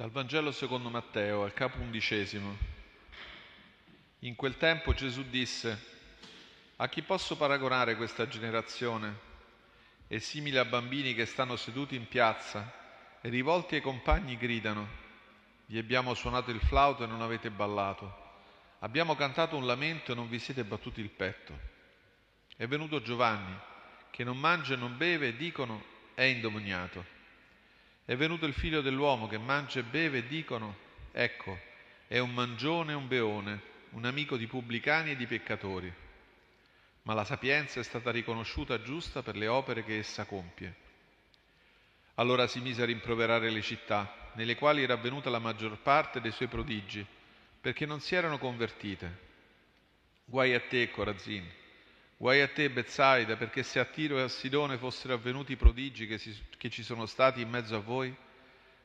Dal Vangelo secondo Matteo, al capo undicesimo. In quel tempo Gesù disse, a chi posso paragonare questa generazione? È simile a bambini che stanno seduti in piazza e rivolti ai compagni gridano, vi abbiamo suonato il flauto e non avete ballato, abbiamo cantato un lamento e non vi siete battuti il petto. È venuto Giovanni, che non mangia e non beve e dicono è indemoniato. È venuto il figlio dell'uomo che mangia e beve e dicono, ecco, è un mangione e un beone, un amico di pubblicani e di peccatori. Ma la sapienza è stata riconosciuta giusta per le opere che essa compie. Allora si mise a rimproverare le città, nelle quali era avvenuta la maggior parte dei suoi prodigi, perché non si erano convertite. Guai a te, Corazin, Guai a te, Bezzaida, perché se a Tiro e a Sidone fossero avvenuti i prodigi che, si, che ci sono stati in mezzo a voi,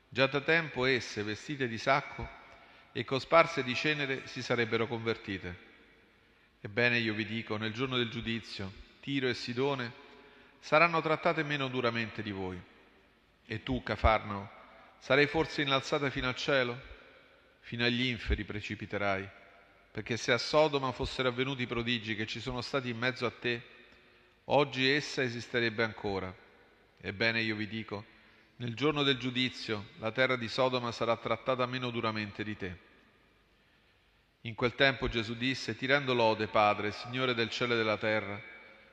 già da tempo esse, vestite di sacco e cosparse di cenere, si sarebbero convertite. Ebbene io vi dico, nel giorno del giudizio, Tiro e Sidone saranno trattate meno duramente di voi. E tu, Cafarnao, sarai forse innalzata fino al cielo? Fino agli inferi precipiterai perché se a Sodoma fossero avvenuti i prodigi che ci sono stati in mezzo a te, oggi essa esisterebbe ancora. Ebbene io vi dico, nel giorno del giudizio la terra di Sodoma sarà trattata meno duramente di te. In quel tempo Gesù disse, ti rendo lode, Padre, Signore del cielo e della terra,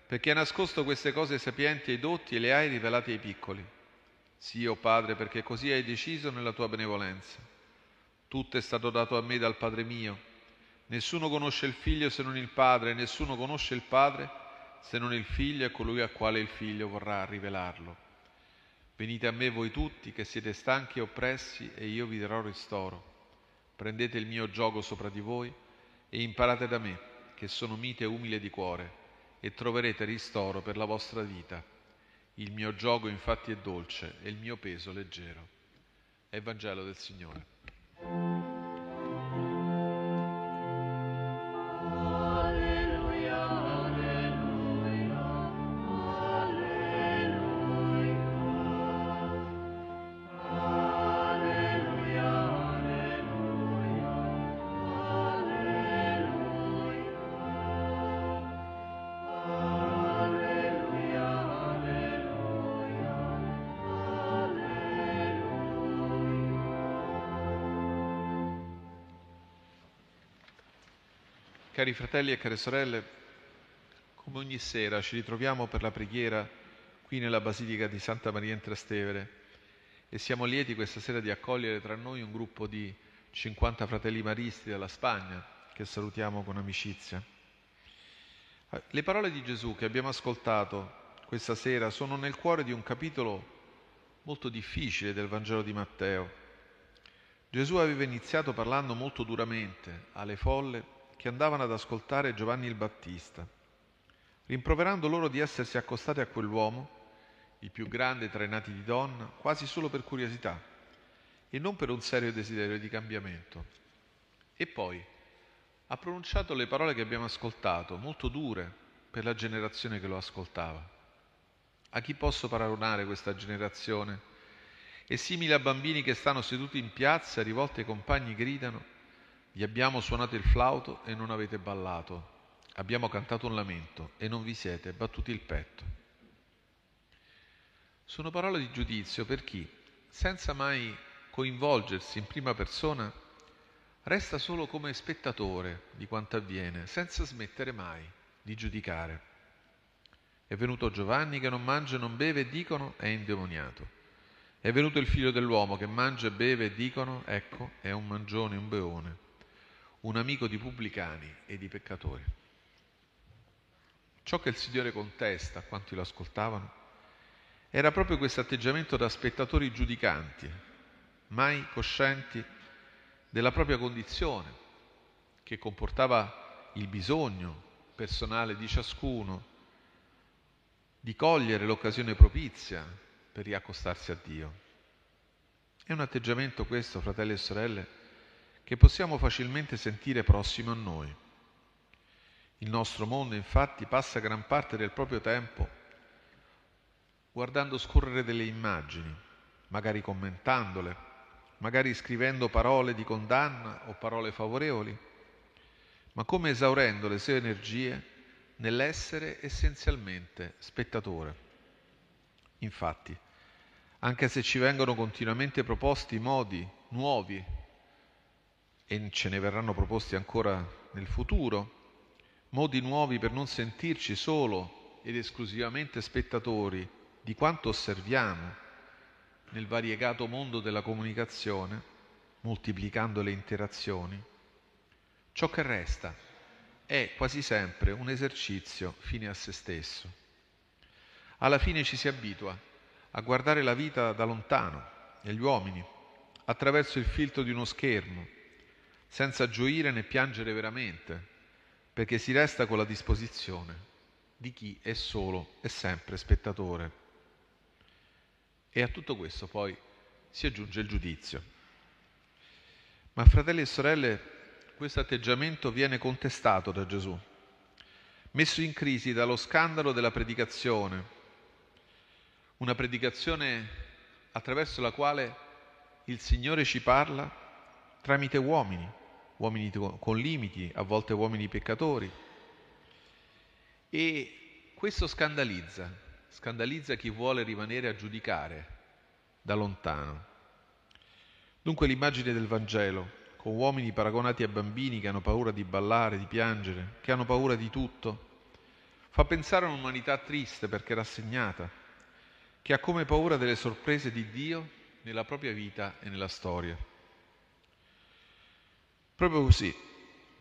perché hai nascosto queste cose sapienti ai dotti e le hai rivelate ai piccoli. Sì, o oh Padre, perché così hai deciso nella tua benevolenza. Tutto è stato dato a me dal Padre mio Nessuno conosce il figlio se non il padre, nessuno conosce il padre se non il figlio e colui a quale il figlio vorrà rivelarlo. Venite a me voi tutti che siete stanchi e oppressi e io vi darò ristoro. Prendete il mio gioco sopra di voi e imparate da me, che sono mite e umile di cuore, e troverete ristoro per la vostra vita. Il mio gioco infatti è dolce e il mio peso leggero. Evangelo del Signore. Cari fratelli e care sorelle, come ogni sera ci ritroviamo per la preghiera qui nella Basilica di Santa Maria in Trastevere e siamo lieti questa sera di accogliere tra noi un gruppo di 50 fratelli maristi dalla Spagna che salutiamo con amicizia. Le parole di Gesù che abbiamo ascoltato questa sera sono nel cuore di un capitolo molto difficile del Vangelo di Matteo. Gesù aveva iniziato parlando molto duramente alle folle che andavano ad ascoltare Giovanni il Battista, rimproverando loro di essersi accostati a quell'uomo, il più grande tra i nati di donna, quasi solo per curiosità e non per un serio desiderio di cambiamento. E poi ha pronunciato le parole che abbiamo ascoltato, molto dure per la generazione che lo ascoltava. A chi posso paragonare questa generazione? È simile a bambini che stanno seduti in piazza rivolti ai compagni gridano gli abbiamo suonato il flauto e non avete ballato. Abbiamo cantato un lamento e non vi siete battuti il petto. Sono parole di giudizio per chi, senza mai coinvolgersi in prima persona, resta solo come spettatore di quanto avviene, senza smettere mai di giudicare. È venuto Giovanni che non mangia e non beve e dicono è indemoniato. È venuto il figlio dell'uomo che mangia e beve e dicono ecco è un mangione, un beone un amico di pubblicani e di peccatori. Ciò che il Signore contesta a quanti lo ascoltavano era proprio questo atteggiamento da spettatori giudicanti, mai coscienti della propria condizione, che comportava il bisogno personale di ciascuno di cogliere l'occasione propizia per riaccostarsi a Dio. È un atteggiamento questo, fratelli e sorelle, che possiamo facilmente sentire prossimo a noi. Il nostro mondo infatti passa gran parte del proprio tempo guardando scorrere delle immagini, magari commentandole, magari scrivendo parole di condanna o parole favorevoli, ma come esaurendo le sue energie nell'essere essenzialmente spettatore. Infatti, anche se ci vengono continuamente proposti modi nuovi e ce ne verranno proposti ancora nel futuro, modi nuovi per non sentirci solo ed esclusivamente spettatori di quanto osserviamo nel variegato mondo della comunicazione, moltiplicando le interazioni, ciò che resta è quasi sempre un esercizio fine a se stesso. Alla fine ci si abitua a guardare la vita da lontano e gli uomini attraverso il filtro di uno schermo, senza gioire né piangere veramente, perché si resta con la disposizione di chi è solo e sempre spettatore. E a tutto questo poi si aggiunge il giudizio. Ma fratelli e sorelle, questo atteggiamento viene contestato da Gesù, messo in crisi dallo scandalo della predicazione, una predicazione attraverso la quale il Signore ci parla tramite uomini, uomini con limiti, a volte uomini peccatori. E questo scandalizza, scandalizza chi vuole rimanere a giudicare da lontano. Dunque l'immagine del Vangelo, con uomini paragonati a bambini che hanno paura di ballare, di piangere, che hanno paura di tutto, fa pensare a un'umanità triste perché rassegnata, che ha come paura delle sorprese di Dio nella propria vita e nella storia. Proprio così,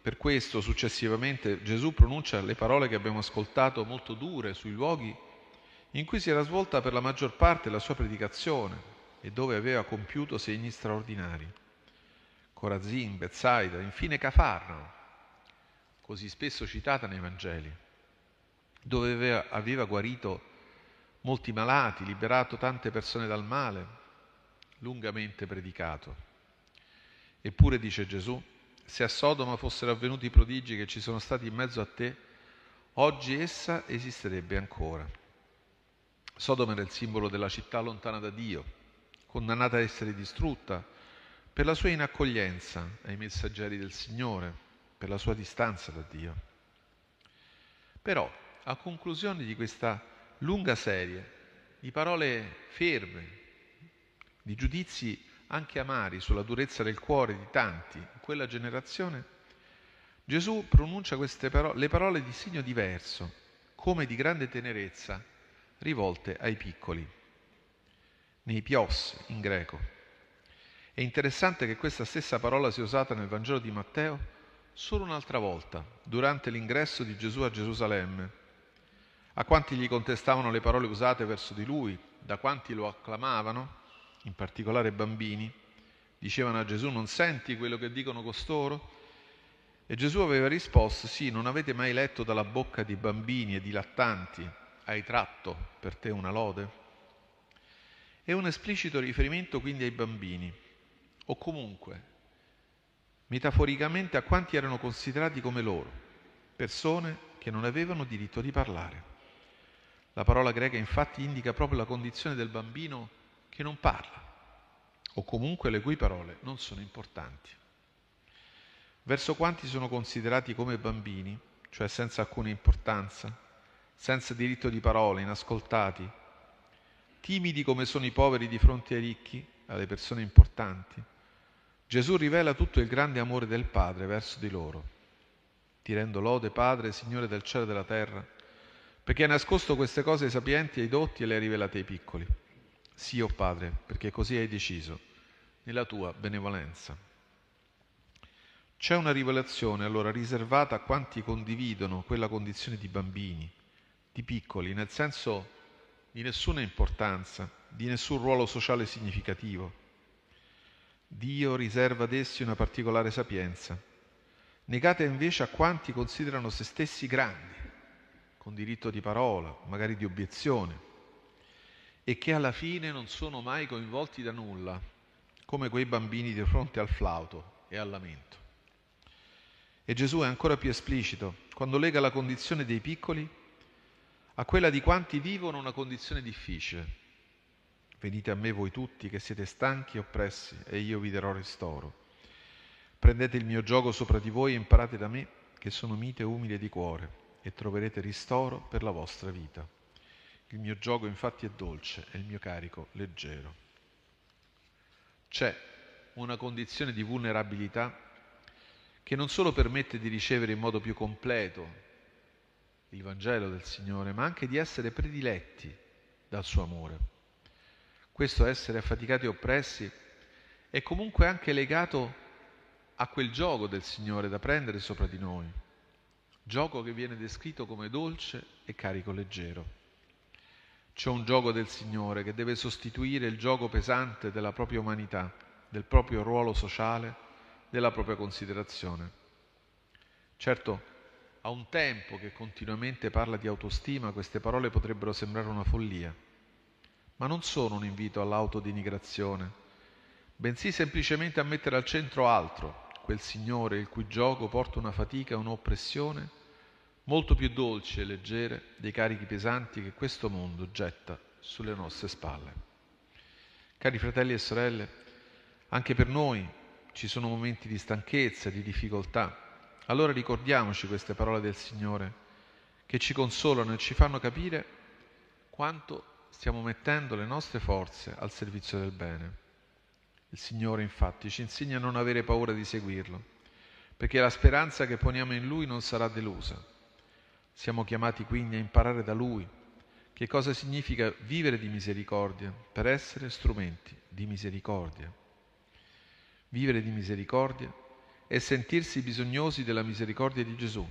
per questo successivamente Gesù pronuncia le parole che abbiamo ascoltato molto dure sui luoghi in cui si era svolta per la maggior parte la sua predicazione e dove aveva compiuto segni straordinari. Corazin, Bezzaida, infine Cafarno, così spesso citata nei Vangeli, dove aveva, aveva guarito molti malati, liberato tante persone dal male, lungamente predicato. Eppure, dice Gesù, se a Sodoma fossero avvenuti i prodigi che ci sono stati in mezzo a te, oggi essa esisterebbe ancora. Sodoma era il simbolo della città lontana da Dio, condannata a essere distrutta per la sua inaccoglienza ai messaggeri del Signore, per la sua distanza da Dio. Però, a conclusione di questa lunga serie di parole ferme, di giudizi anche amari sulla durezza del cuore di tanti in quella generazione, Gesù pronuncia parole, le parole di segno diverso, come di grande tenerezza rivolte ai piccoli, nei pios in greco. È interessante che questa stessa parola sia usata nel Vangelo di Matteo solo un'altra volta, durante l'ingresso di Gesù a Gerusalemme. A quanti gli contestavano le parole usate verso di lui, da quanti lo acclamavano, in particolare bambini, dicevano a Gesù non senti quello che dicono costoro? E Gesù aveva risposto sì, non avete mai letto dalla bocca di bambini e di lattanti hai tratto per te una lode? È un esplicito riferimento quindi ai bambini, o comunque metaforicamente a quanti erano considerati come loro, persone che non avevano diritto di parlare. La parola greca infatti indica proprio la condizione del bambino che non parla, o comunque le cui parole non sono importanti. Verso quanti sono considerati come bambini, cioè senza alcuna importanza, senza diritto di parola, inascoltati, timidi come sono i poveri di fronte ai ricchi, alle persone importanti, Gesù rivela tutto il grande amore del Padre verso di loro, ti rendo lode Padre, Signore del cielo e della terra, perché hai nascosto queste cose ai sapienti e ai dotti e le hai rivelate ai piccoli. Sì, o oh Padre, perché così hai deciso, nella tua benevolenza. C'è una rivelazione allora riservata a quanti condividono quella condizione di bambini, di piccoli, nel senso di nessuna importanza, di nessun ruolo sociale significativo. Dio riserva ad essi una particolare sapienza, negata invece a quanti considerano se stessi grandi, con diritto di parola, magari di obiezione, e che alla fine non sono mai coinvolti da nulla, come quei bambini di fronte al flauto e al lamento. E Gesù è ancora più esplicito quando lega la condizione dei piccoli a quella di quanti vivono una condizione difficile, Venite a me voi tutti che siete stanchi e oppressi, e io vi darò ristoro. Prendete il mio gioco sopra di voi e imparate da me, che sono mite e umile di cuore, e troverete ristoro per la vostra vita. Il mio gioco infatti è dolce e il mio carico leggero. C'è una condizione di vulnerabilità che non solo permette di ricevere in modo più completo il Vangelo del Signore, ma anche di essere prediletti dal suo amore. Questo essere affaticati e oppressi è comunque anche legato a quel gioco del Signore da prendere sopra di noi, gioco che viene descritto come dolce e carico leggero. C'è un gioco del Signore che deve sostituire il gioco pesante della propria umanità, del proprio ruolo sociale, della propria considerazione. Certo, a un tempo che continuamente parla di autostima, queste parole potrebbero sembrare una follia, ma non sono un invito all'autodenigrazione, bensì semplicemente a mettere al centro altro, quel Signore il cui gioco porta una fatica un'oppressione molto più dolci e leggere dei carichi pesanti che questo mondo getta sulle nostre spalle. Cari fratelli e sorelle, anche per noi ci sono momenti di stanchezza, di difficoltà. Allora ricordiamoci queste parole del Signore che ci consolano e ci fanno capire quanto stiamo mettendo le nostre forze al servizio del bene. Il Signore infatti ci insegna a non avere paura di seguirlo, perché la speranza che poniamo in Lui non sarà delusa siamo chiamati quindi a imparare da Lui che cosa significa vivere di misericordia per essere strumenti di misericordia. Vivere di misericordia è sentirsi bisognosi della misericordia di Gesù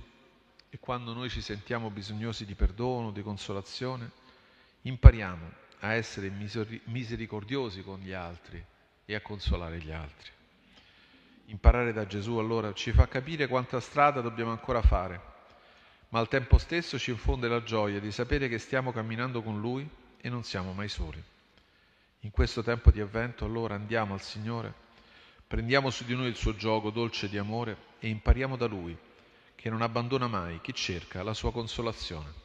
e quando noi ci sentiamo bisognosi di perdono, di consolazione, impariamo a essere misericordiosi con gli altri e a consolare gli altri. Imparare da Gesù allora ci fa capire quanta strada dobbiamo ancora fare ma al tempo stesso ci infonde la gioia di sapere che stiamo camminando con Lui e non siamo mai soli. In questo tempo di avvento allora andiamo al Signore, prendiamo su di noi il suo gioco dolce di amore e impariamo da Lui, che non abbandona mai chi cerca la sua consolazione.